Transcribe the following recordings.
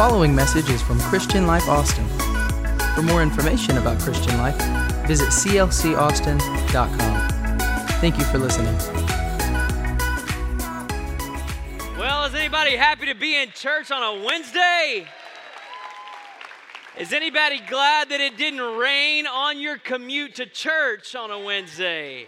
following message is from Christian Life Austin. For more information about Christian Life, visit clcaustin.com. Thank you for listening. Well, is anybody happy to be in church on a Wednesday? Is anybody glad that it didn't rain on your commute to church on a Wednesday?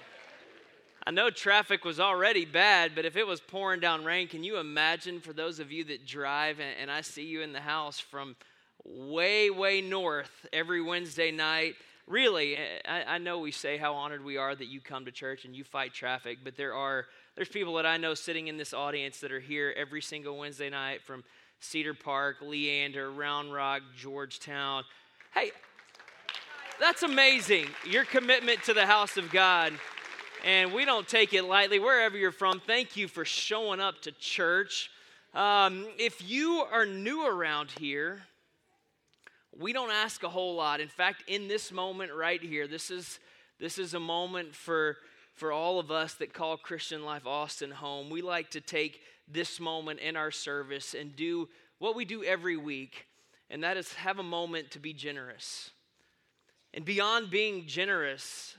I know traffic was already bad, but if it was pouring down rain, can you imagine for those of you that drive and, and I see you in the house from way, way north every Wednesday night? Really, eh, I, I know we say how honored we are that you come to church and you fight traffic, but there are there's people that I know sitting in this audience that are here every single Wednesday night from Cedar Park, Leander, Round Rock, Georgetown. Hey, that's amazing. Your commitment to the house of God and we don't take it lightly wherever you're from. Thank you for showing up to church. Um, if you are new around here, we don't ask a whole lot. In fact, in this moment right here, this is this is a moment for for all of us that call Christian Life Austin home. We like to take this moment in our service and do what we do every week, and that is have a moment to be generous. And beyond being generous,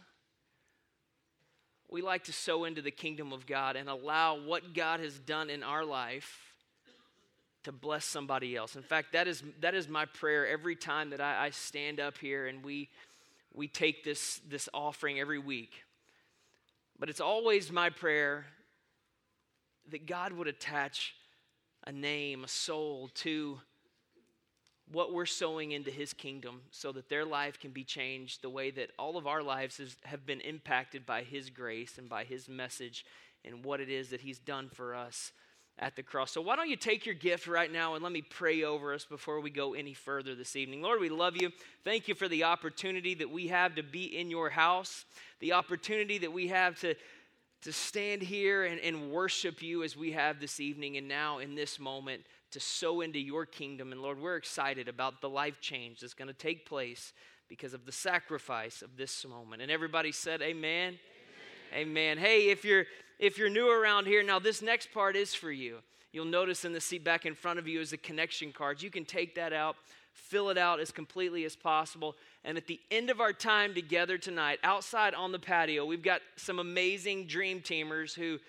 we like to sow into the kingdom of God and allow what God has done in our life to bless somebody else. In fact, that is, that is my prayer every time that I, I stand up here and we, we take this, this offering every week. But it's always my prayer that God would attach a name, a soul to what we're sowing into his kingdom so that their life can be changed the way that all of our lives have been impacted by his grace and by his message and what it is that he's done for us at the cross. So, why don't you take your gift right now and let me pray over us before we go any further this evening? Lord, we love you. Thank you for the opportunity that we have to be in your house, the opportunity that we have to, to stand here and, and worship you as we have this evening and now in this moment to sow into your kingdom. And Lord, we're excited about the life change that's going to take place because of the sacrifice of this moment. And everybody said, Amen. Amen. Amen. Hey, if you're if you're new around here, now this next part is for you. You'll notice in the seat back in front of you is a connection card. You can take that out, fill it out as completely as possible. And at the end of our time together tonight, outside on the patio, we've got some amazing dream teamers who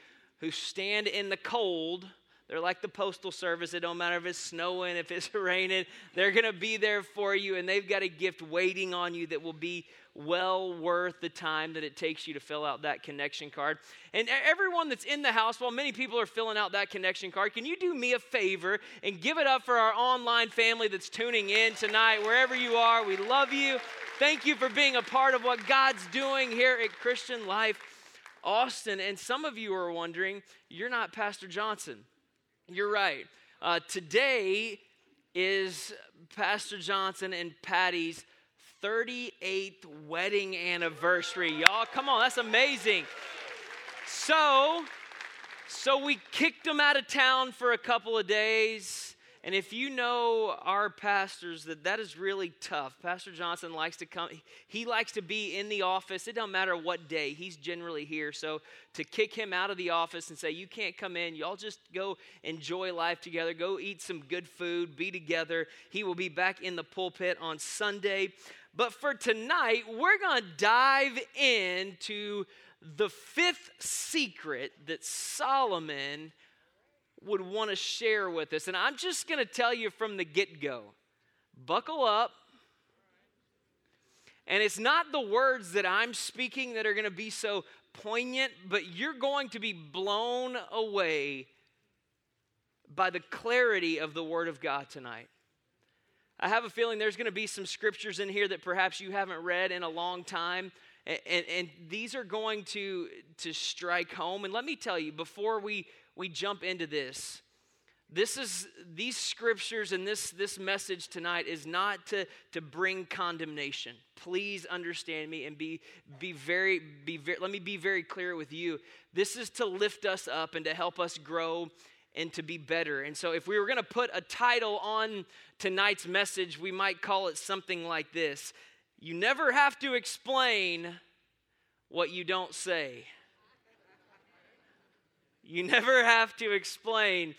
who stand in the cold they're like the postal service. It don't matter if it's snowing, if it's raining. They're going to be there for you, and they've got a gift waiting on you that will be well worth the time that it takes you to fill out that connection card. And everyone that's in the house, while many people are filling out that connection card, can you do me a favor and give it up for our online family that's tuning in tonight, wherever you are? We love you. Thank you for being a part of what God's doing here at Christian Life Austin. And some of you are wondering, you're not Pastor Johnson. You're right. Uh, today is Pastor Johnson and Patty's 38th wedding anniversary. Y'all, come on, that's amazing. So, so we kicked them out of town for a couple of days. And if you know our pastors, that that is really tough. Pastor Johnson likes to come, he likes to be in the office. It doesn't matter what day, he's generally here. So to kick him out of the office and say, you can't come in, y'all just go enjoy life together, go eat some good food, be together. He will be back in the pulpit on Sunday. But for tonight, we're going to dive into the fifth secret that Solomon would want to share with us. And I'm just going to tell you from the get go buckle up. And it's not the words that I'm speaking that are going to be so poignant, but you're going to be blown away by the clarity of the Word of God tonight. I have a feeling there's going to be some scriptures in here that perhaps you haven't read in a long time. And, and, and, these are going to, to strike home. And let me tell you, before we we jump into this, this is these scriptures and this this message tonight is not to to bring condemnation. Please understand me and be be very be very let me be very clear with you. This is to lift us up and to help us grow and to be better. And so if we were going to put a title on tonight's message we might call it something like this. You never have to explain what you don't say you never have to explain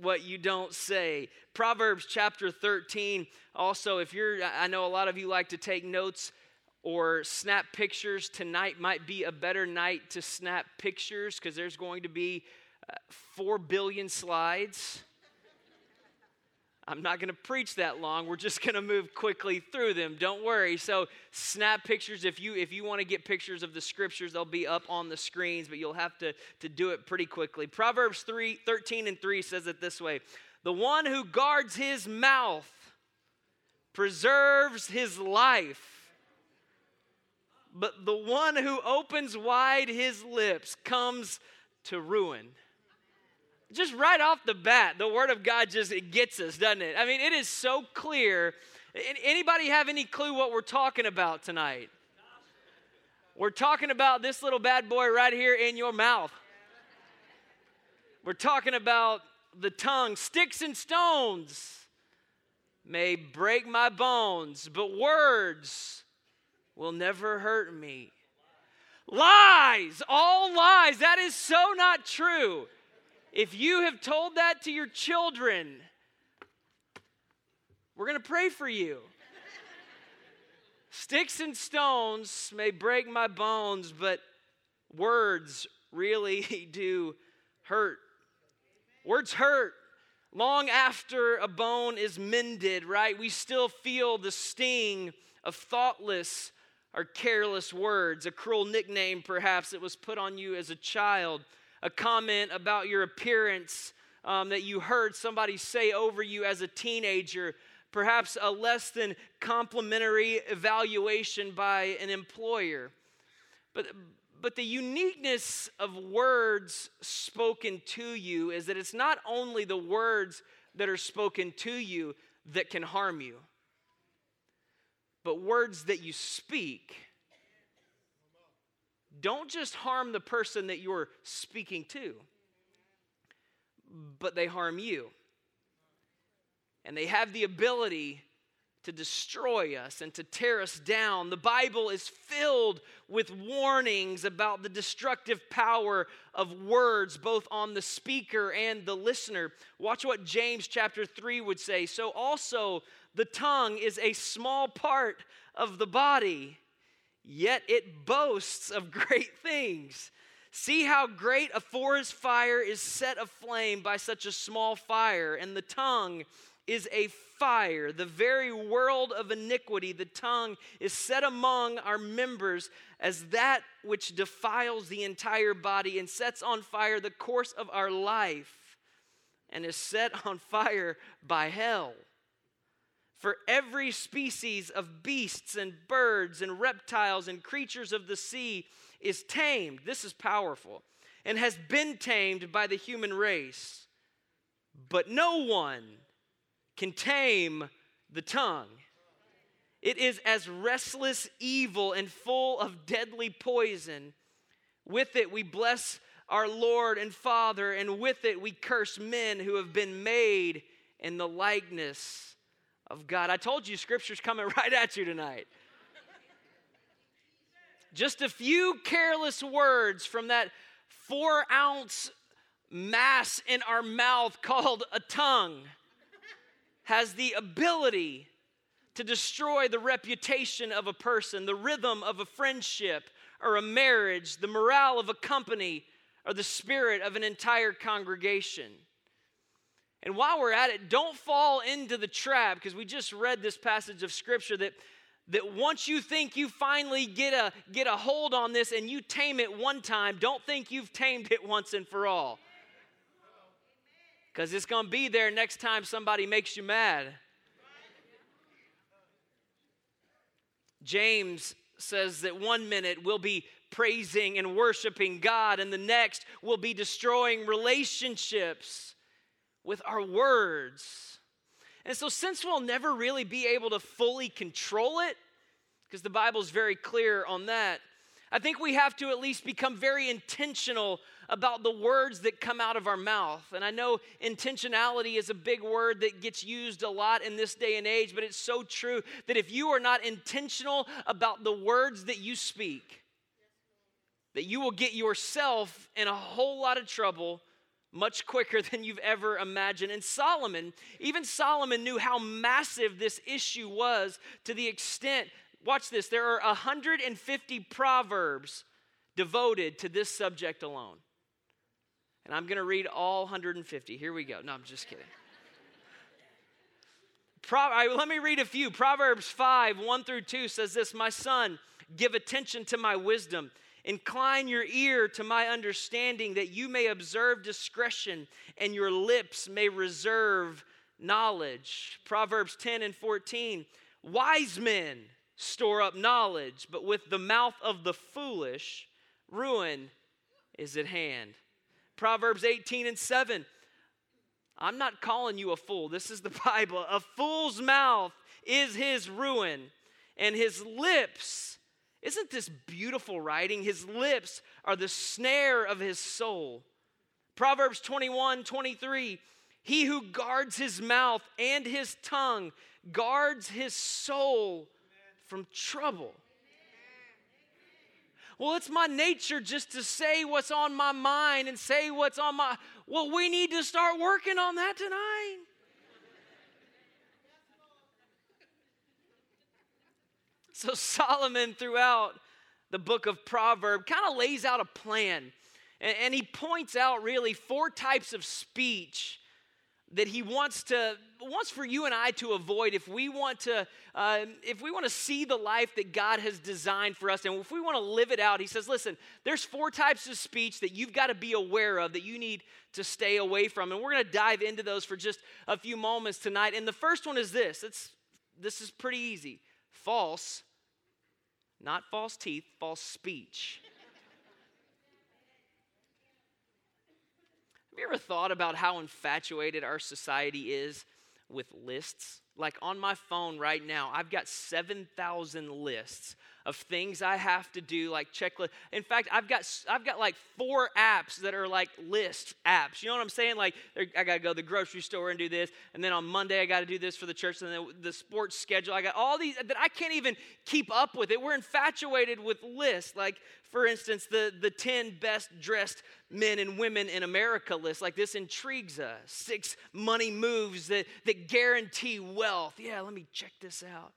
what you don't say. Proverbs chapter 13. Also, if you're, I know a lot of you like to take notes or snap pictures. Tonight might be a better night to snap pictures because there's going to be uh, 4 billion slides. I'm not going to preach that long. We're just going to move quickly through them. Don't worry. So, snap pictures if you if you want to get pictures of the scriptures, they'll be up on the screens, but you'll have to to do it pretty quickly. Proverbs 3 13 and 3 says it this way. The one who guards his mouth preserves his life. But the one who opens wide his lips comes to ruin just right off the bat, the Word of God just it gets us, doesn't it? I mean, it is so clear. Anybody have any clue what we're talking about tonight? We're talking about this little bad boy right here in your mouth. We're talking about the tongue. Sticks and stones may break my bones, but words will never hurt me. Lies, all lies. That is so not true. If you have told that to your children, we're going to pray for you. Sticks and stones may break my bones, but words really do hurt. Words hurt. Long after a bone is mended, right? We still feel the sting of thoughtless or careless words. A cruel nickname, perhaps, that was put on you as a child a comment about your appearance um, that you heard somebody say over you as a teenager, perhaps a less than complimentary evaluation by an employer. But, but the uniqueness of words spoken to you is that it's not only the words that are spoken to you that can harm you, but words that you speak don't just harm the person that you're speaking to, but they harm you. And they have the ability to destroy us and to tear us down. The Bible is filled with warnings about the destructive power of words, both on the speaker and the listener. Watch what James chapter 3 would say. So, also, the tongue is a small part of the body yet it boasts of great things. See how great a forest fire is set aflame by such a small fire, and the tongue is a fire, the very world of iniquity. The tongue is set among our members as that which defiles the entire body and sets on fire the course of our life, and is set on fire by hell. For every species of beasts and birds and reptiles and creatures of the sea is tamed. This is powerful. And has been tamed by the human race. But no one can tame the tongue. It is as restless evil and full of deadly poison. With it we bless our Lord and Father, and with it we curse men who have been made in the likeness of God. I told you scripture's coming right at you tonight. Just a few careless words from that four ounce mass in our mouth called a tongue has the ability to destroy the reputation of a person, the rhythm of a friendship or a marriage, the morale of a company, or the spirit of an entire congregation. And while we're at it, don't fall into the trap because we just read this passage of scripture that that once you think you finally get a get a hold on this and you tame it one time, don't think you've tamed it once and for all. Cuz it's going to be there next time somebody makes you mad. James says that one minute we'll be praising and worshiping God, and the next we'll be destroying relationships with our words. And so, since we'll never really be able to fully control it, because the Bible is very clear on that, I think we have to at least become very intentional about the words that come out of our mouth. And I know intentionality is a big word that gets used a lot in this day and age, but it's so true that if you are not intentional about the words that you speak, that you will get yourself in a whole lot of trouble much quicker than you've ever imagined. And Solomon, even Solomon knew how massive this issue was to the extent, watch this, there are 150 proverbs devoted to this subject alone. And I'm going to read all 150. Here we go. No, I'm just kidding. Pro- let me read a few. Proverbs 5, 1 through 2 says this My son, give attention to my wisdom. Incline your ear to my understanding that you may observe discretion and your lips may reserve knowledge. Proverbs 10 and 14. Wise men store up knowledge, but with the mouth of the foolish, ruin is at hand. Proverbs 18 and 7. I'm not calling you a fool. This is the Bible. A fool's mouth is his ruin, and his lips, isn't this beautiful writing? His lips are the snare of his soul. Proverbs 21 23. He who guards his mouth and his tongue guards his soul from trouble. Well, it's my nature just to say what's on my mind and say what's on my. Well, we need to start working on that tonight. So, Solomon, throughout the book of Proverb, kind of lays out a plan. And, and he points out really four types of speech that he wants to wants for you and I to avoid if we want to uh, if we want to see the life that God has designed for us and if we want to live it out he says listen there's four types of speech that you've got to be aware of that you need to stay away from and we're going to dive into those for just a few moments tonight. And the first one is this. It's this is pretty easy. False not false teeth false speech Have you ever thought about how infatuated our society is with lists? Like on my phone right now, I've got 7,000 lists of things I have to do, like checklist. In fact, I've got I've got like four apps that are like list apps. You know what I'm saying? Like I got to go to the grocery store and do this, and then on Monday I got to do this for the church, and then the sports schedule. I got all these that I can't even keep up with it. We're infatuated with lists. Like for instance, the the 10 best dressed men and women in America list. Like this intrigues us. Six money moves that that guarantee wealth. Yeah, let me check this out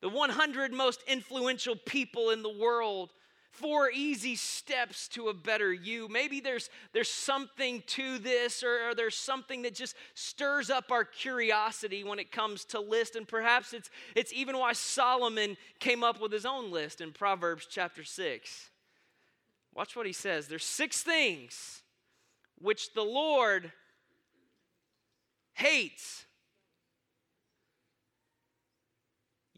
the 100 most influential people in the world. Four easy steps to a better you. Maybe there's there's something to this or, or, there's something that just stirs up our curiosity when it comes to list. And perhaps it's it's even why solomon came up with his own list in proverbs chapter 6 watch what he says. There's six things which the lord hates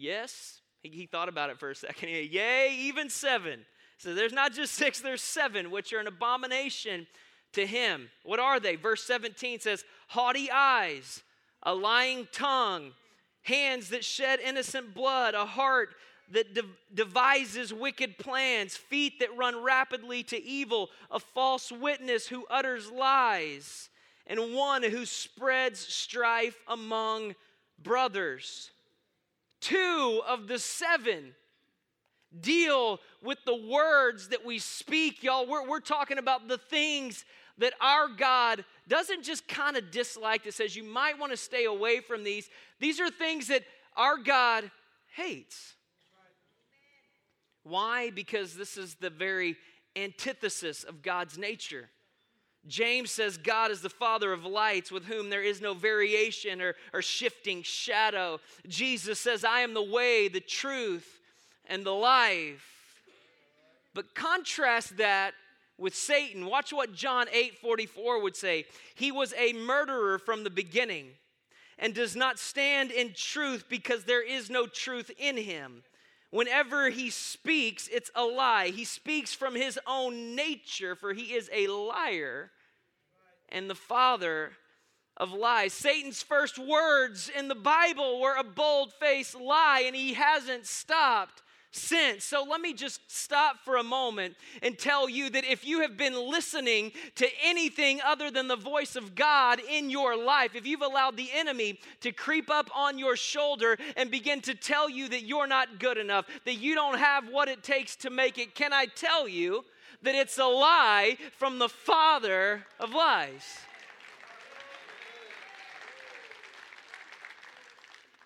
Yes. He, he thought about it for a second. He, even seven. So there's not just six, there's seven, which are an abomination to him. What are they? Verse 17 says, haughty eyes, a lying tongue, hands that shed innocent blood, a heart that de- devises wicked plans, feet that run rapidly to evil, a false witness who utters lies, and one who spreads strife among brothers two of the seven deal with the words that we speak, y'all. We're, we're talking about the things that our God doesn't just kind of dislike, that says you might want to stay away from these. These are things that our God hates. Why? Because this is the very antithesis of God's nature. James says God is the Father of lights with whom there is no variation or, or shifting shadow. Jesus says, I am the way, the truth, and the life. But contrast that with Satan. Watch what John 8 44 would say. He was a murderer from the beginning and does not stand in truth because there is no truth in him. Whenever he speaks, it's a lie. He speaks from his own nature, for he is a liar and the father of lies. Satan's first words in the Bible were a bold faced lie, and he hasn't stopped sense. So let me just stop for a moment and tell you that if you have been listening to anything other than the voice of God in your life, if you've allowed the enemy to creep up on your shoulder and begin to tell you that you're not good enough, that you don't have what it takes to make it, can I tell you that it's a lie from the father of lies?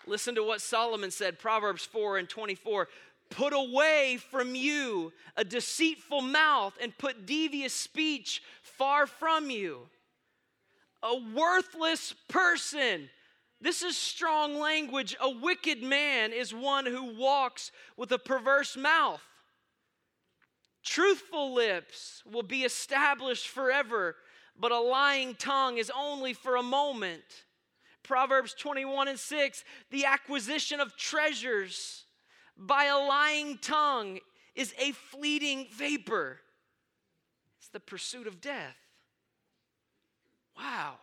Listen to what Solomon said, Proverbs 4 and 24. Put away from you a deceitful mouth and put devious speech far from you. A worthless person. This is strong language. A wicked man is one who walks with a perverse mouth. Truthful lips will be established forever, but a lying tongue is only for a moment. Proverbs 21 and 6 the acquisition of treasures by a lying tongue is a fleeting vapor. It's the pursuit of death. Wow.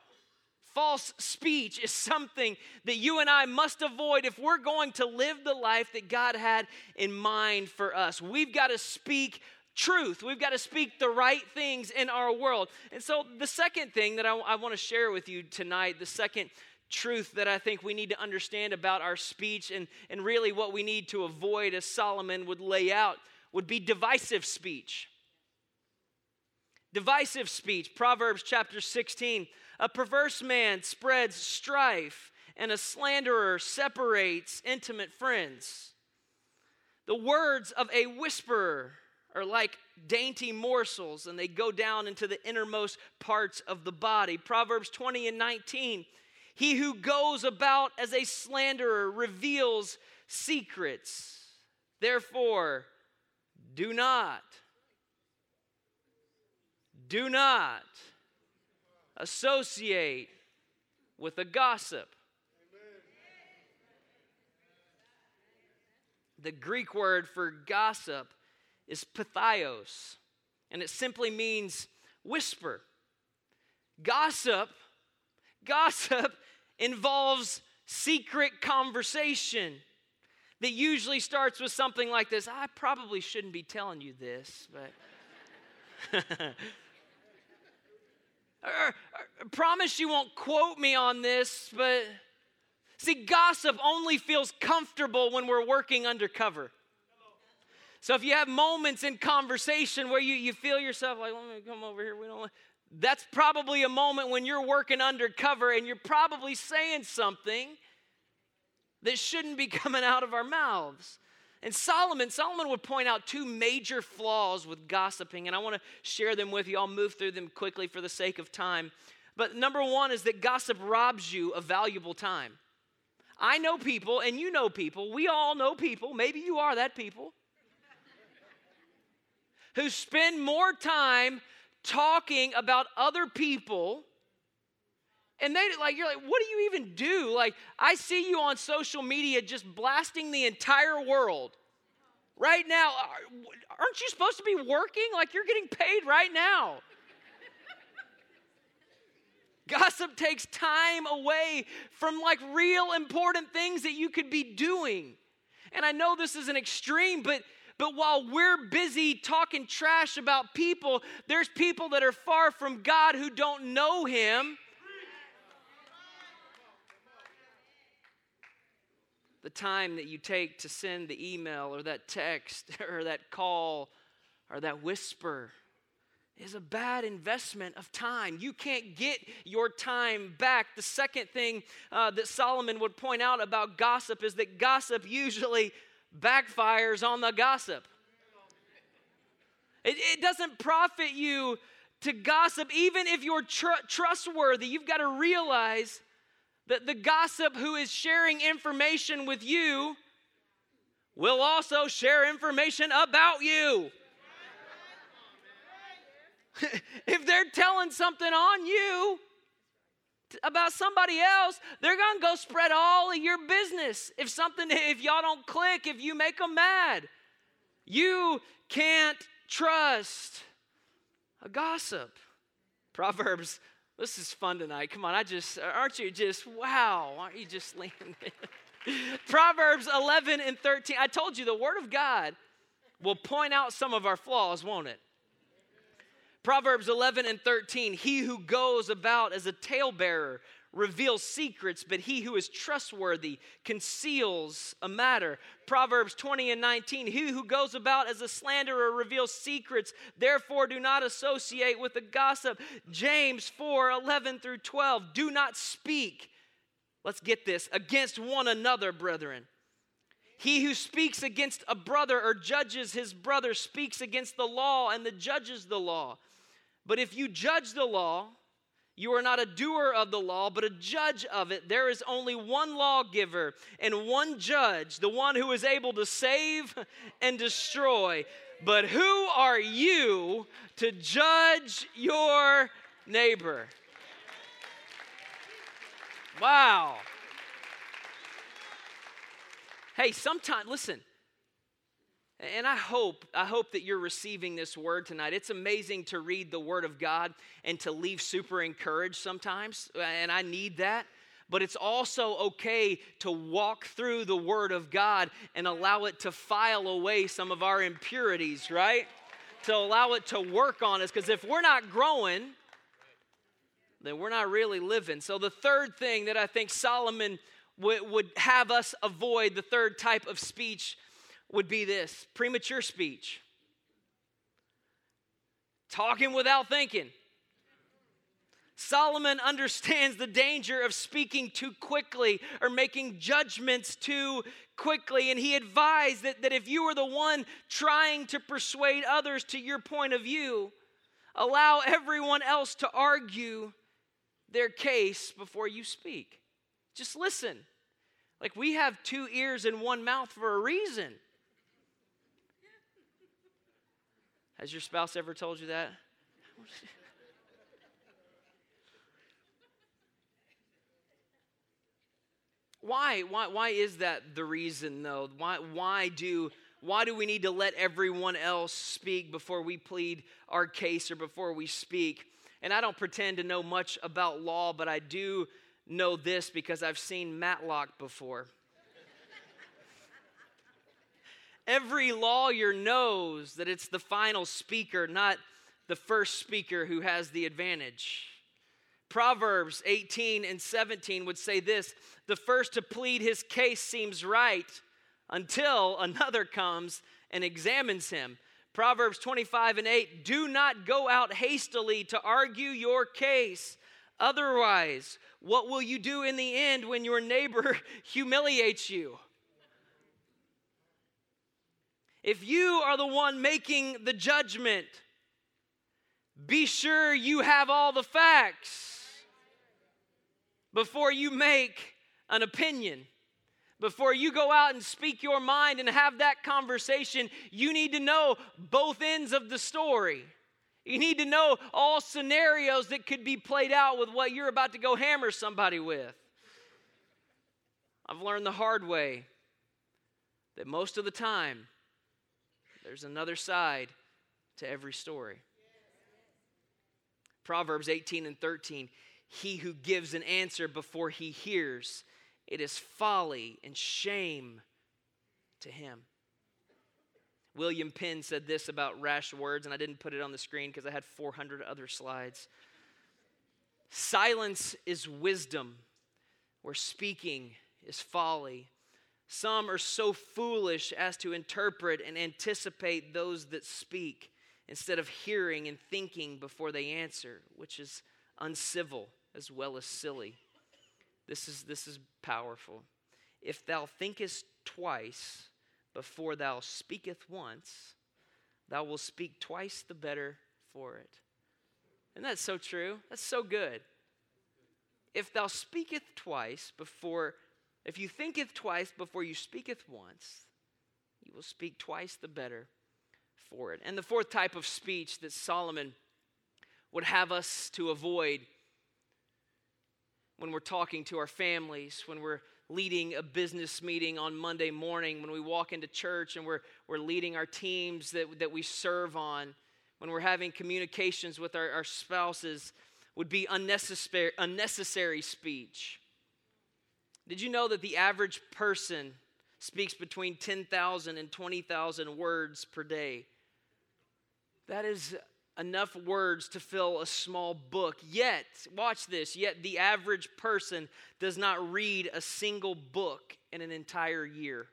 False speech is something that you and I must avoid if we're going to live the life that God had in mind for us. We've got to speak truth. We've got to speak the right things in our world. And so, the second thing that I, I want to share with you tonight, the second truth that I think we need to understand about our speech and, and really what we need to avoid, as Solomon would lay out, would be divisive speech. Divisive speech, Proverbs chapter 16. A perverse man spreads strife, and a slanderer separates intimate friends. The words of a whisperer are like dainty morsels, and they go down into the innermost parts of the body. Proverbs 20 and 19 he who goes about as a slanderer reveals secrets. Therefore, do not, do not associate with a gossip. The Greek word for gossip is pathos, and it simply means whisper. Gossip, gossip involves secret conversation that usually starts with something like this I probably shouldn't be telling you this, but. I er, er, promise you won't quote me on this, but see, gossip only feels comfortable when we're working undercover. So if you have moments in conversation where you, you feel yourself like, let me come over here, we don't that's probably a moment when you're working undercover and you're probably saying something that shouldn't be coming out of our mouths. And Solomon, Solomon would point out two major flaws with gossiping, and I want to share them with you. I'll move through them quickly for the sake of time. But number one is that gossip robs you of valuable time. I know people, and you know people, we all know people, maybe you are that people, who spend more time talking about other people and they like you're like what do you even do? Like i see you on social media just blasting the entire world. Right now uh, aren't you supposed to be working? Like you're getting paid right now. Gossip takes time away from like real important things that you could be doing. And i know this is an extreme but but while we're busy talking trash about people, there's people that are far from God who don't know Him. The time that you take to send the email or that text or that call or that whisper is a bad investment of time. You can't get your time back. The second thing uh, that Solomon would point out about gossip is that gossip usually backfires on the gossip. It, it doesn't profit you to gossip, even if you're tr- trustworthy. You've got to realize that the gossip who is sharing information with you will also share information about you. if they're telling something on you, about somebody else, they're going to go spread all of your business. If something, if y'all don't click, if you make them mad, you can't trust a gossip. Proverbs, this is fun tonight. Come on, I just, aren't you just, wow, aren't you just leaning Proverbs 11 and 13. I told you the Word of God will point out some of our flaws, won't it? Proverbs 11 and 13 He who goes about as a talebearer reveals secrets, but he who is trustworthy conceals a matter. Proverbs 20 and 19 He who goes about as a slanderer reveals secrets, therefore do not associate with a gossip. James 4 11 through 12 Do not speak let's get this, against one another, brethren. He who speaks against a brother or judges his brother speaks against the law and the judges the law. But if you judge the law, you are not a doer of the law, but a judge of it. There is only one lawgiver and one judge, the one who is able to save and destroy. But who are you to judge your neighbor? Wow. Hey, sometimes, listen, and I hope, I hope that you're receiving this word tonight. It's amazing to read the word of God and to leave super encouraged sometimes, and I need that. But it's also okay to walk through the word of God and allow it to file away some of our impurities, right? To allow it to work on us. Because if we're not growing, then we're not really living. So, the third thing that I think Solomon would, would have us avoid, the third type of speech, would be this premature speech, talking without thinking. Solomon understands the danger of speaking too quickly or making judgments too quickly. And he advised that, that if you are the one trying to persuade others to your point of view, allow everyone else to argue their case before you speak. Just listen. Like we have two ears and one mouth for a reason. Has your spouse ever told you that? why? Why why is that the reason though? Why why do why do we need to let everyone else speak before we plead our case or before we speak? And I don't pretend to know much about law, but I do know this because I've seen Matlock before. Every lawyer knows that it's the final speaker, not the first speaker, who has the advantage. Proverbs 18 and 17 would say this the first to plead his case seems right until another comes and examines him. Proverbs 25 and 8 do not go out hastily to argue your case. Otherwise, what will you do in the end when your neighbor humiliates you? If you are the one making the judgment, be sure you have all the facts before you make an opinion. Before you go out and speak your mind and have that conversation, you need to know both ends of the story. You need to know all scenarios that could be played out with what you're about to go hammer somebody with. I've learned the hard way that most of the time, there's another side to every story. Proverbs 18 and 13 He who gives an answer before he hears, it is folly and shame to him. William Penn said this about rash words, and I didn't put it on the screen because I had 400 other slides. Silence is wisdom, where speaking is folly. Some are so foolish as to interpret and anticipate those that speak instead of hearing and thinking before they answer, which is uncivil as well as silly. This is, this is powerful. If thou thinkest twice before thou speakest once, thou wilt speak twice the better for it. Isn't that so true? That's so good. If thou speakest twice before if you thinketh twice before you speaketh once, you will speak twice the better for it. And the fourth type of speech that Solomon would have us to avoid when we're talking to our families, when we're leading a business meeting on Monday morning, when we walk into church and we're, we're leading our teams that, that we serve on, when we're having communications with our, our spouses, would be unnecessary, unnecessary speech. Did you know that the average person speaks between 10,000 and 20,000 words per day? That is enough words to fill a small book. Yet, watch this, yet the average person does not read a single book in an entire year.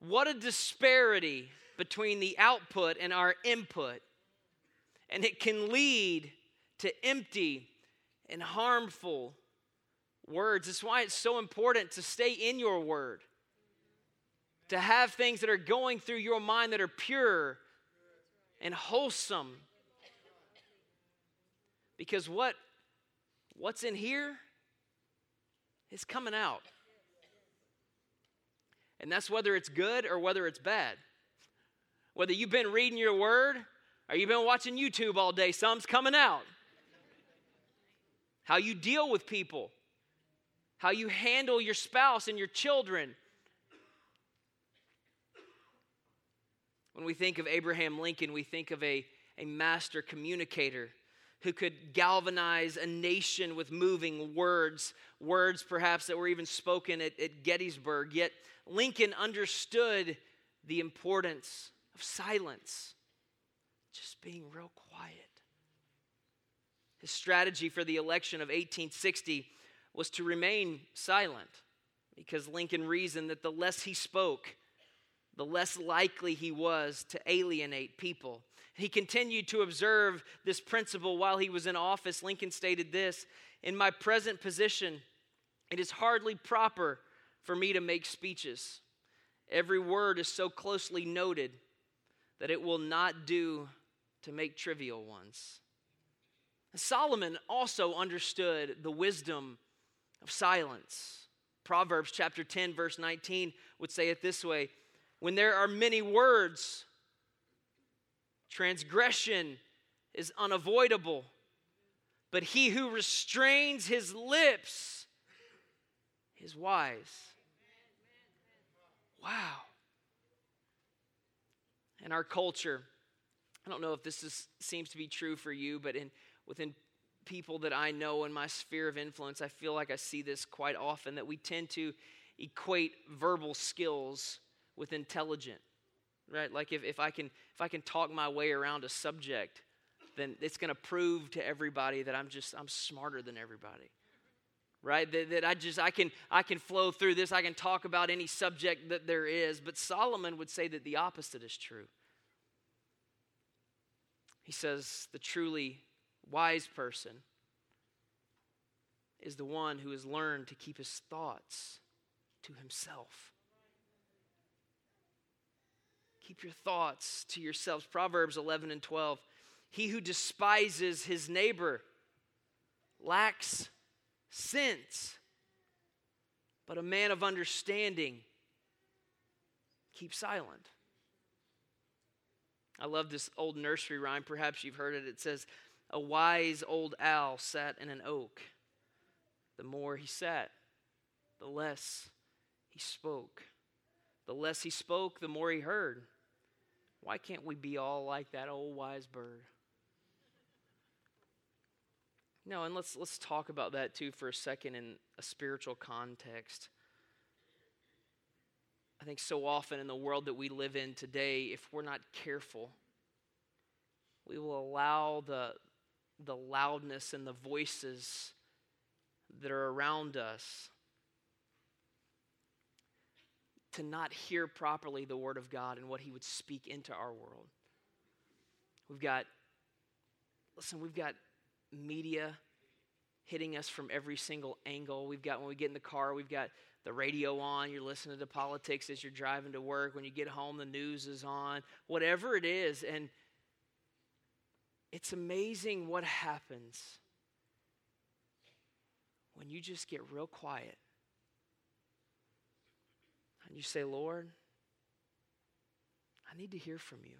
What a disparity between the output and our input. And it can lead to empty and harmful words. That's why it's so important to stay in your word, to have things that are going through your mind that are pure and wholesome. Because what, what's in here is coming out. And that's whether it's good or whether it's bad. Whether you've been reading your word or you've been watching YouTube all day, some's coming out. How you deal with people, how you handle your spouse and your children. When we think of Abraham Lincoln, we think of a, a master communicator who could galvanize a nation with moving words, words perhaps that were even spoken at, at Gettysburg. Yet Lincoln understood the importance of silence, just being real quiet. His strategy for the election of 1860 was to remain silent because Lincoln reasoned that the less he spoke, the less likely he was to alienate people. He continued to observe this principle while he was in office. Lincoln stated this In my present position, it is hardly proper for me to make speeches. Every word is so closely noted that it will not do to make trivial ones. Solomon also understood the wisdom of silence. Proverbs chapter 10, verse 19 would say it this way When there are many words, transgression is unavoidable, but he who restrains his lips is wise. Wow. In our culture, I don't know if this is, seems to be true for you, but in, within people that I know in my sphere of influence, I feel like I see this quite often that we tend to equate verbal skills with intelligent. Right? Like if, if I can if I can talk my way around a subject, then it's gonna prove to everybody that I'm just I'm smarter than everybody right that, that i just i can i can flow through this i can talk about any subject that there is but solomon would say that the opposite is true he says the truly wise person is the one who has learned to keep his thoughts to himself keep your thoughts to yourselves proverbs 11 and 12 he who despises his neighbor lacks sense. But a man of understanding keeps silent. I love this old nursery rhyme. Perhaps you've heard it. It says, A wise old owl sat in an oak. The more he sat, the less he spoke. The less he spoke, the more he heard. Why can't we be all like that old wise bird? No, and let's let's talk about that too for a second in a spiritual context. I think so often in the world that we live in today, if we're not careful, we will allow the, the loudness and the voices that are around us to not hear properly the Word of God and what He would speak into our world. We've got, listen, we've got media hitting us from every single angle. We've got, when we get in the car, we've got the radio on, you're listening to politics as you're driving to work. When you get home, the news is on, whatever it is. And it's amazing what happens when you just get real quiet and you say, Lord, I need to hear from you.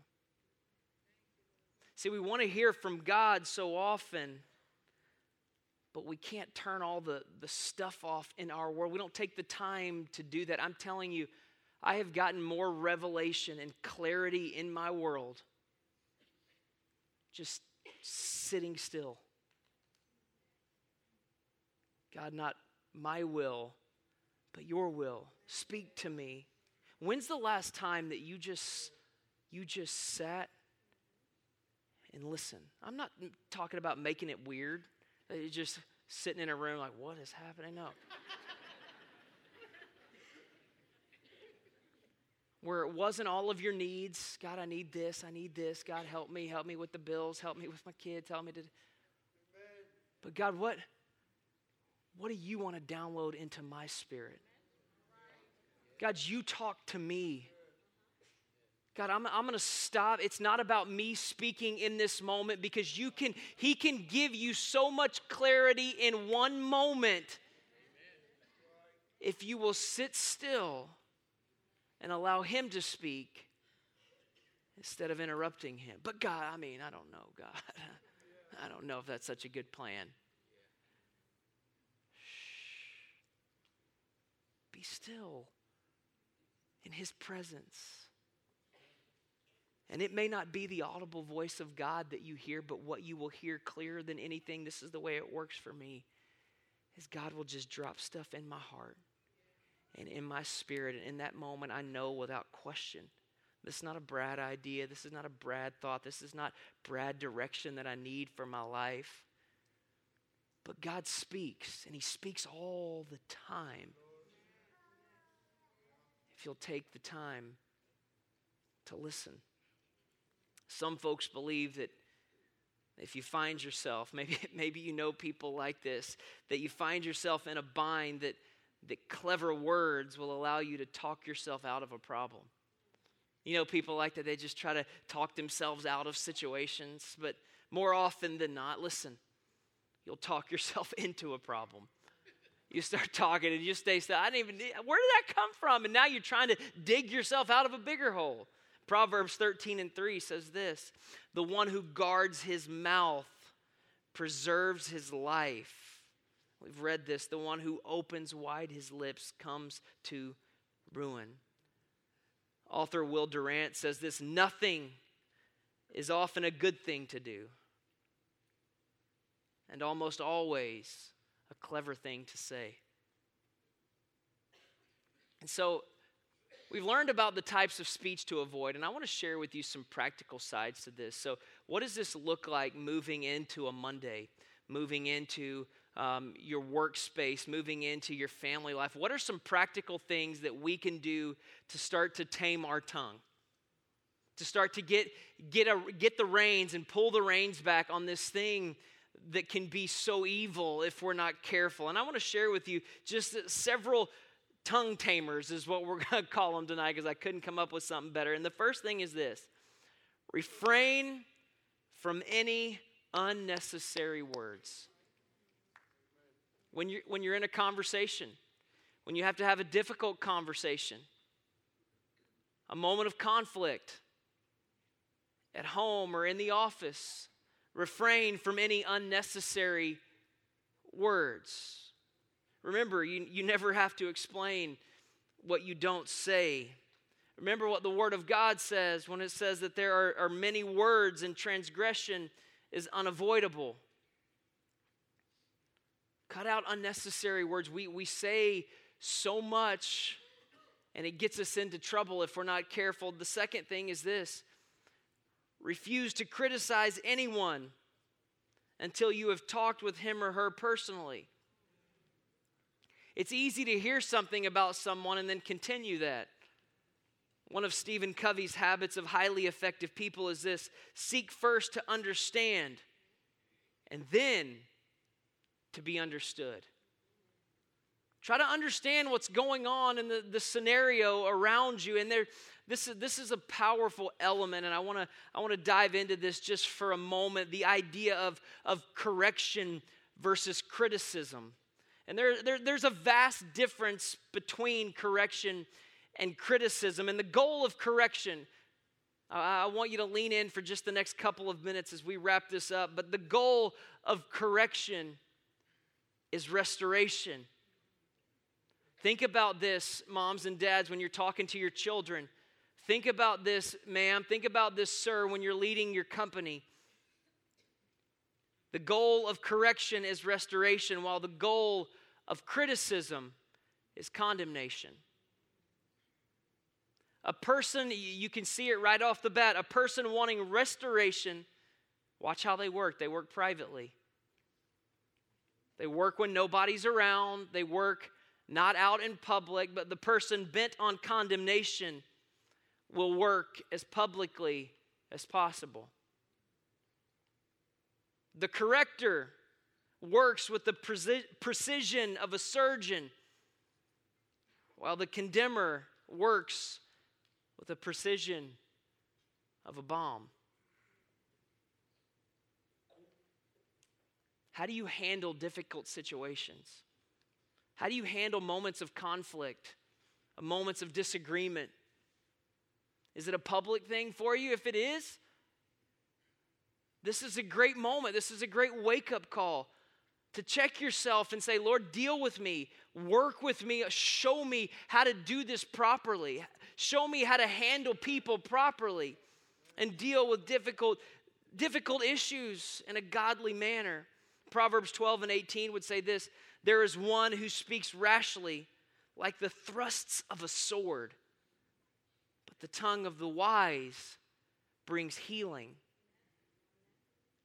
See, we want to hear from God so often, but we can't turn all the, the stuff off in our world. We don't take the time to do that. I'm telling you, I have gotten more revelation and clarity in my world just sitting still. God, not my will, but your will. Speak to me. When's the last time that you just you just sat and listened? I'm not talking about making it weird. You're just sitting in a room like, what is happening? No. Where it wasn't all of your needs. God, I need this. I need this. God, help me. Help me with the bills. Help me with my kids. Help me to. But God, what, what do you want to download into my spirit? God, you talk to me. God, I'm, I'm going to stop. It's not about me speaking in this moment because you can, He can give you so much clarity in one moment if you will sit still and allow Him to speak instead of interrupting Him. But God, I mean, I don't know, God. I don't know if that's such a good plan. Shh. Be still in His presence. And it may not be the audible voice of God that you hear, but what you will hear clearer than anything, this is the way it works for me, is God will just drop stuff in my heart and in my spirit. And in that moment, I know without question this is not a Brad idea. This is not a Brad thought. This is not Brad direction that I need for my life. But God speaks, and He speaks all the time. If you'll take the time to listen. Some folks believe that if you find yourself, maybe, maybe you know people like this, that you find yourself in a bind that that clever words will allow you to talk yourself out of a problem. You know, people like that, they just try to talk themselves out of situations, but more often than not, listen, you'll talk yourself into a problem. You start talking and you stay still. I didn't even, where did that come from? And now you're trying to dig yourself out of a bigger hole. Proverbs 13 and 3 says this The one who guards his mouth preserves his life We've read this the one who opens wide his lips comes to ruin. Author Will Durant says this nothing is often a good thing to do, and almost always a clever thing to say. And so we've learned about the types of speech to avoid, and I want to share with you some practical sides to this. So, what does this look like moving into a Monday, moving into um, your workspace, moving into your family life? What are some practical things that we can do to start to tame our tongue? To start to get, get, a, get the reins and pull the reins back on this thing that can be so evil if we're not careful. And I want to share with you just several tongue tamers, is what we're going to call them tonight because I couldn't come up with something better. And the first thing is this refrain from any unnecessary words when you're, when you're in a conversation, when you have to have a difficult conversation, a moment of conflict at home or in the office, refrain from any unnecessary words. Remember, you, you never have to explain what you don't say. Remember what the Word of God says when it says that there are, are many words and transgression is unavoidable. Cut out unnecessary words. We, we say so much and it gets us into trouble if we're not careful. The second thing is this refuse to criticize anyone until you have talked with him or her personally. It's easy to hear something about someone and then continue that. One of Stephen Covey's habits of highly effective people is this seek first to understand and then to be understood. Try to understand what's going on in the, the scenario around you. And there, this, is, this is a powerful element, and I want to I wanna dive into this just for a moment the idea of, of correction versus criticism. And there, there, there's a vast difference between correction and criticism. And the goal of correction, I, I want you to lean in for just the next couple of minutes as we wrap this up. But the goal of correction is restoration. Think about this, moms and dads, when you're talking to your children. Think about this, ma'am. Think about this, sir, when you're leading your company. The goal of correction is restoration, while the goal of criticism is condemnation. A person, you can see it right off the bat, a person wanting restoration, watch how they work. They work privately. They work when nobody's around, they work not out in public, but the person bent on condemnation will work as publicly as possible. The corrector works with the precision of a surgeon, while the condemner works with the precision of a bomb. How do you handle difficult situations? How do you handle moments of conflict, uh, moments of disagreement? Is it a public thing for you? If it is, this is a great moment. This is a great wake up call to check yourself and say, Lord, deal with me, work with me, show me how to do this properly, show me how to handle people properly and deal with difficult, difficult issues in a godly manner. Proverbs 12 and 18 would say this There is one who speaks rashly, like the thrusts of a sword, but the tongue of the wise brings healing.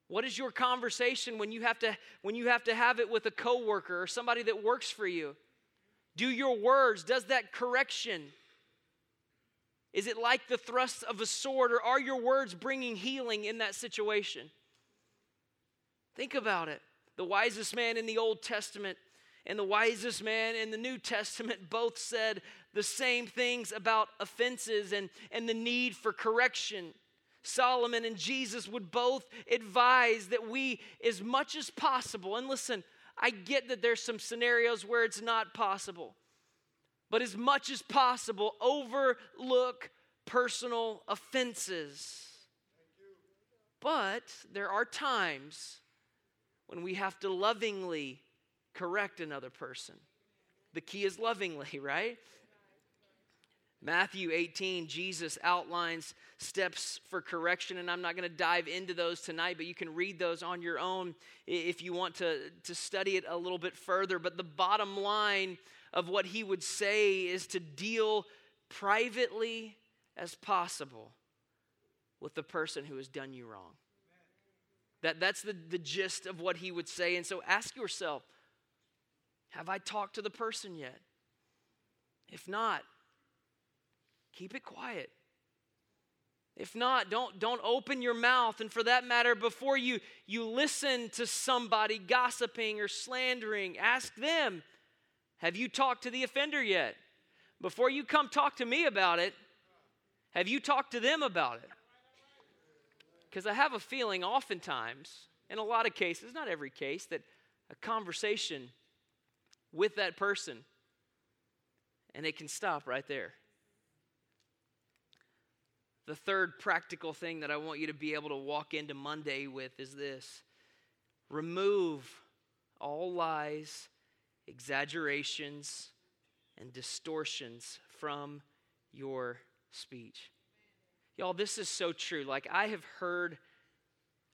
What is your conversation when you have to when you have to have it with a coworker or somebody that works for you? Do your words, does that correction? Is it like the thrust of a sword or are your words bringing healing in that situation? Think about it. The wisest man in the Old Testament and the wisest man in the New Testament both said the same things about offenses and, and the need for correction. Solomon and Jesus would both advise that we, as much as possible, and listen, I get that there's some scenarios where it's not possible, but as much as possible, overlook personal offenses. But there are times when we have to lovingly correct another person. The key is lovingly, right? Matthew 18, Jesus outlines steps for correction, and I'm not going to dive into those tonight, but you can read those on your own if you want to, to study it a little bit further. But the bottom line of what he would say is to deal privately as possible with the person who has done you wrong. That, that's the, the gist of what he would say. And so ask yourself have I talked to the person yet? If not, keep it quiet. If not, don't, don't open your mouth. And for that matter, before you, you listen to somebody gossiping or slandering, ask them, Have you talked to the offender yet? Before you come talk to me about it, have you talked to them about it? Because I have a feeling, oftentimes, in a lot of cases, not every case, that a conversation with that person and it can stop right there. The third practical thing that I want you to be able to walk into Monday with is this remove all lies, exaggerations, and distortions from your speech. Y'all, this is so true. Like I have heard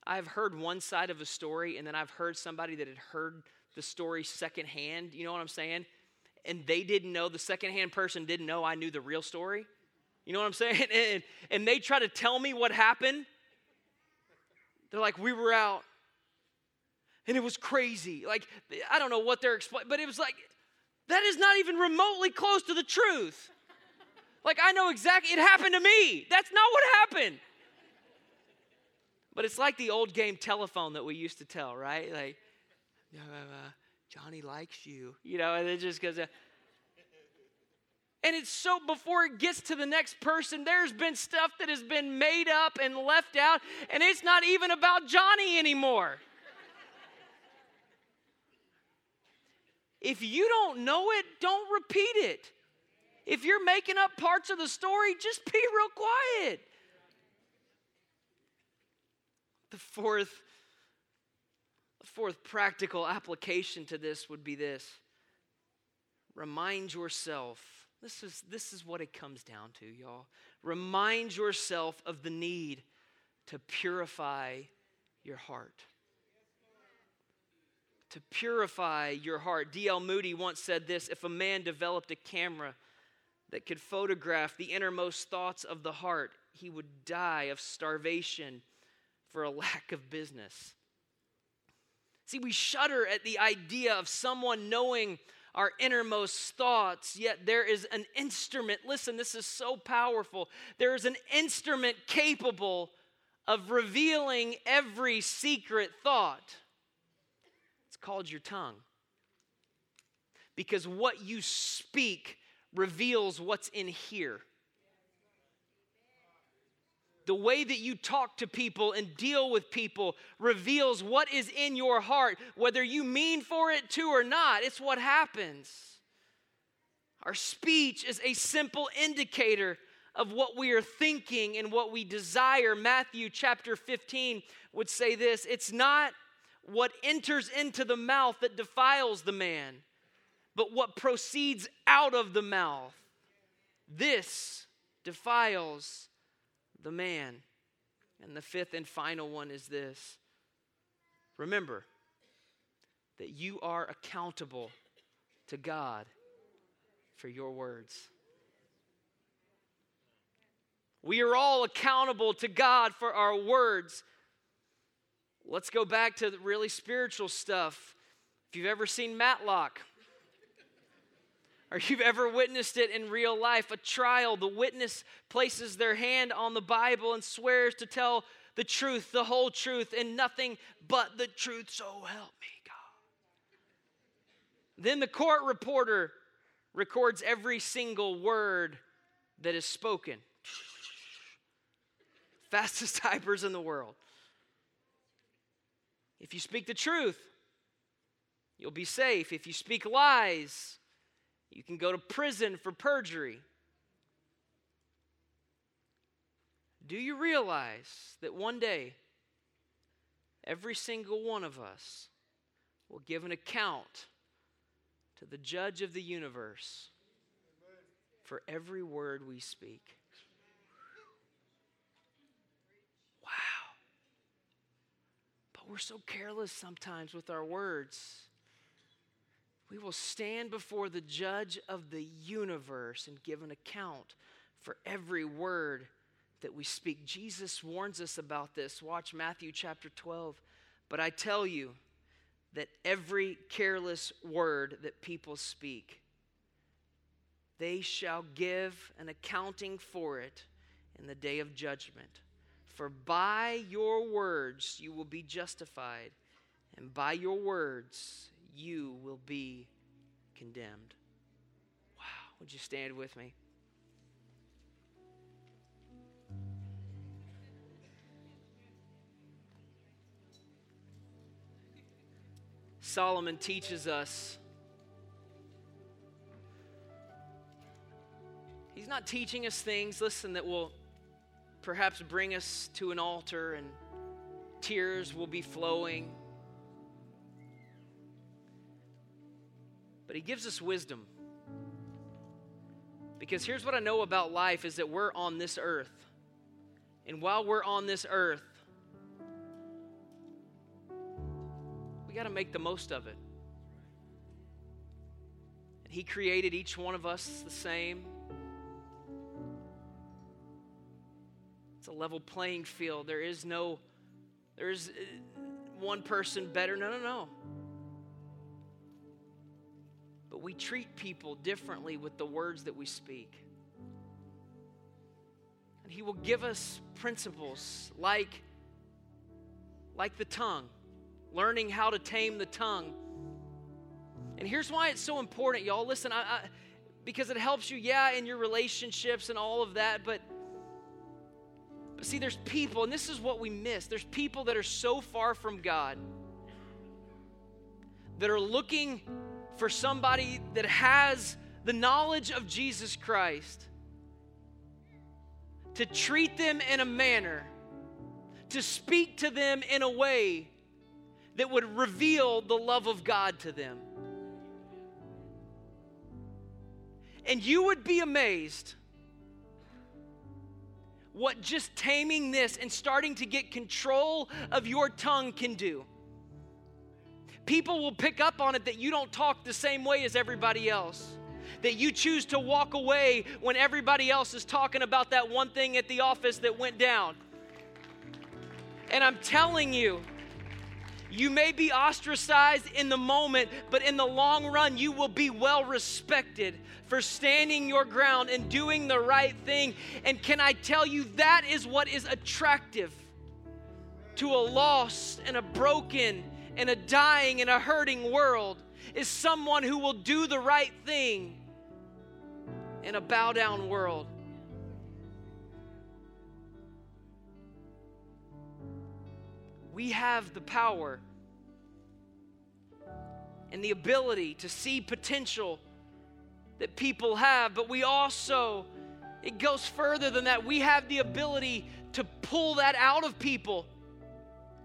I've heard one side of a story and then I've heard somebody that had heard the story secondhand, you know what I'm saying? And they didn't know the secondhand person didn't know I knew the real story. You know what I'm saying? And, and they try to tell me what happened. They're like, we were out and it was crazy. Like, I don't know what they're explaining, but it was like, that is not even remotely close to the truth. Like, I know exactly, it happened to me. That's not what happened. But it's like the old game telephone that we used to tell, right? Like, Johnny likes you, you know, and it just goes, uh, and it's so before it gets to the next person, there's been stuff that has been made up and left out, and it's not even about Johnny anymore. if you don't know it, don't repeat it. If you're making up parts of the story, just be real quiet. The fourth, the fourth practical application to this would be this remind yourself this is, this is what it comes down to, y'all. Remind yourself of the need to purify your heart. To purify your heart. D.L. Moody once said this if a man developed a camera that could photograph the innermost thoughts of the heart, he would die of starvation for a lack of business. See, we shudder at the idea of someone knowing our innermost thoughts, yet there is an instrument. Listen, this is so powerful. There is an instrument capable of revealing every secret thought. It's called your tongue. Because what you speak reveals what's in here. The way that you talk to people and deal with people reveals what is in your heart, whether you mean for it to or not. It's what happens. Our speech is a simple indicator of what we are thinking and what we desire. Matthew chapter 15 would say this it's not what enters into the mouth that defiles the man, but what proceeds out of the mouth. This defiles the man. And the fifth and final one is this remember that you are accountable to God for your words. We are all accountable to God for our words. Let's go back to the really spiritual stuff. If you've ever seen Matlock, or you've ever witnessed it in real life, a trial, the witness places their hand on the Bible and swears to tell the truth, the whole truth, and nothing but the truth, so help me God. Then the court reporter records every single word that is spoken. Fastest typers in the world. If you speak the truth, you'll be safe. If you speak lies, you can go to prison for perjury. Do you realize that one day, every single one of us will give an account to the judge of the universe for every word we speak? Wow. But we're so careless sometimes with our words we will stand before the judge of the universe and give an account for every word that we speak. Jesus warns us about this. Watch Matthew chapter 12. But I tell you that every careless word that people speak, they shall give an accounting for it in the day of judgment. For by your words you will be justified, and by your words you will be condemned. Wow. Would you stand with me? Solomon teaches us. He's not teaching us things, listen, that will perhaps bring us to an altar and tears will be flowing but he gives us wisdom. Because here's what I know about life is that we're on this earth. And while we're on this earth, we got to make the most of it. And he created each one of us the same. It's a level playing field. There is no, there is uh, one person better. No, no, no but we treat people differently with the words that we speak. And He will give us principles like, like the tongue, learning how to tame the tongue. And here's why it's so important, y'all. Listen, I, I, because it helps you, yeah, in your relationships and all of that, but but see, there's people, and this is what we miss. There's people that are so far from God that are looking for somebody that has the knowledge of Jesus Christ to treat them in a manner, to speak to them in a way that would reveal the love of God to them. And you would be amazed what just taming this and starting to get control of your tongue can do people will pick up on it that you don't talk the same way as everybody else. That you choose to walk away when everybody else is talking about that one thing at the office that went down. And I'm telling you, you may be ostracized in the moment, but in the long run, you will be well respected for standing your ground and doing the right thing. And can I tell you, that is what is attractive to a lost and a broken in a dying and a hurting world is someone who will do the right thing in a bow down world. We have the power and the ability to see potential that people have, but we also, it goes further than that. We have the ability to pull that out of people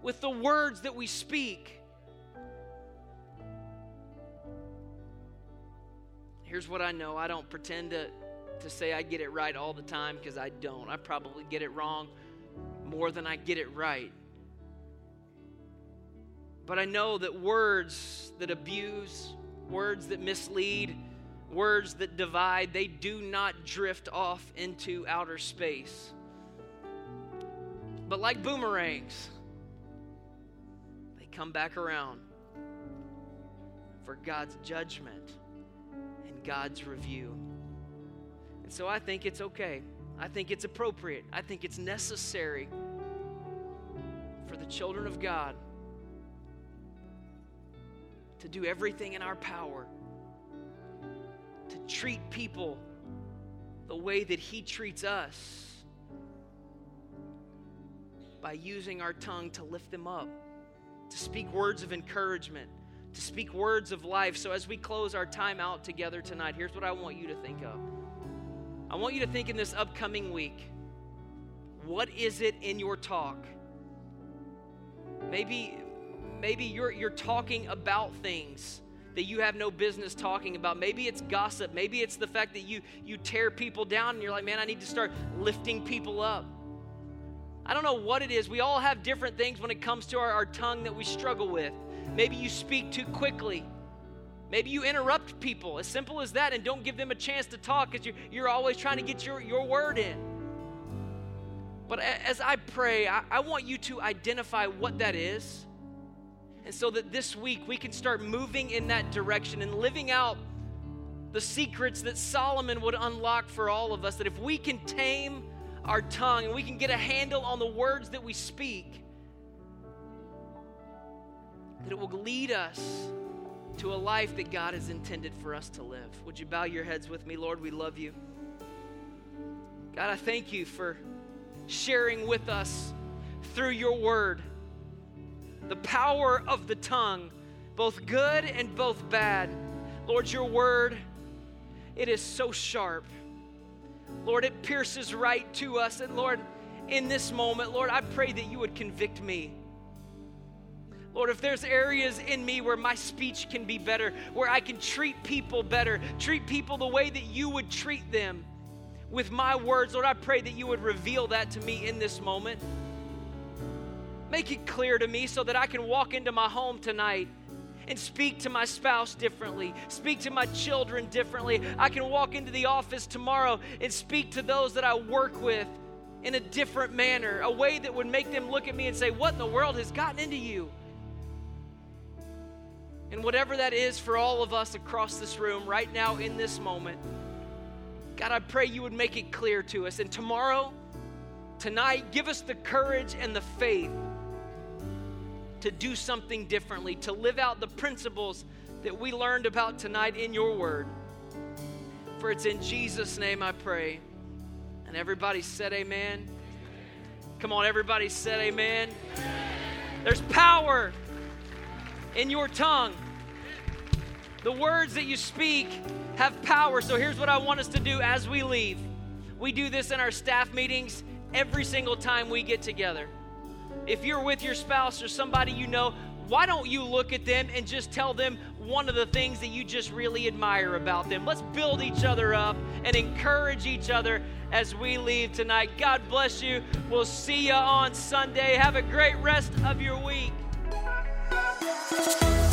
with the words that we speak. Here's what I know I don't pretend to, to say I get it right all the time because I don't. I probably get it wrong more than I get it right. But I know that words that abuse, words that mislead, words that divide, they do not drift off into outer space. But like boomerangs, they come back around for God's judgment God's review. And so I think it's okay. I think it's appropriate. I think it's necessary for the children of God to do everything in our power to treat people the way that He treats us by using our tongue to lift them up, to speak words of encouragement, to speak words of life. So, as we close our time out together tonight, here's what I want you to think of. I want you to think in this upcoming week what is it in your talk? Maybe maybe you're, you're talking about things that you have no business talking about. Maybe it's gossip. Maybe it's the fact that you, you tear people down and you're like, man, I need to start lifting people up. I don't know what it is. We all have different things when it comes to our, our tongue that we struggle with. Maybe you speak too quickly. Maybe you interrupt people, as simple as that, and don't give them a chance to talk because you're, you're always trying to get your, your word in. But as I pray, I, I want you to identify what that is and so that this week we can start moving in that direction and living out the secrets that Solomon would unlock for all of us. That if we can tame our tongue and we can get a handle on the words that we speak, that it will lead us to a life that God has intended for us to live. Would you bow your heads with me? Lord, we love you. God, I thank you for sharing with us through your word the power of the tongue, both good and both bad. Lord, your word, it is so sharp. Lord, it pierces right to us. And Lord, in this moment, Lord, I pray that you would convict me. Lord, if there's areas in me where my speech can be better, where I can treat people better, treat people the way that you would treat them with my words, Lord, I pray that you would reveal that to me in this moment. Make it clear to me so that I can walk into my home tonight and speak to my spouse differently, speak to my children differently. I can walk into the office tomorrow and speak to those that I work with in a different manner, a way that would make them look at me and say, What in the world has gotten into you? And whatever that is for all of us across this room right now in this moment, God, I pray you would make it clear to us. And tomorrow, tonight, give us the courage and the faith to do something differently, to live out the principles that we learned about tonight in your word. For it's in Jesus' name I pray. And everybody said, Amen. Come on, everybody said, Amen. There's power in your tongue. The words that you speak have power. So here's what I want us to do as we leave. We do this in our staff meetings every single time we get together if you're with your spouse or somebody you know, why don't you look at them and just tell them one of the things that you just really admire about them? Let's build each other up and encourage each other as we leave tonight. God bless you. We'll see you on Sunday. Have a great rest of your week. Thank you.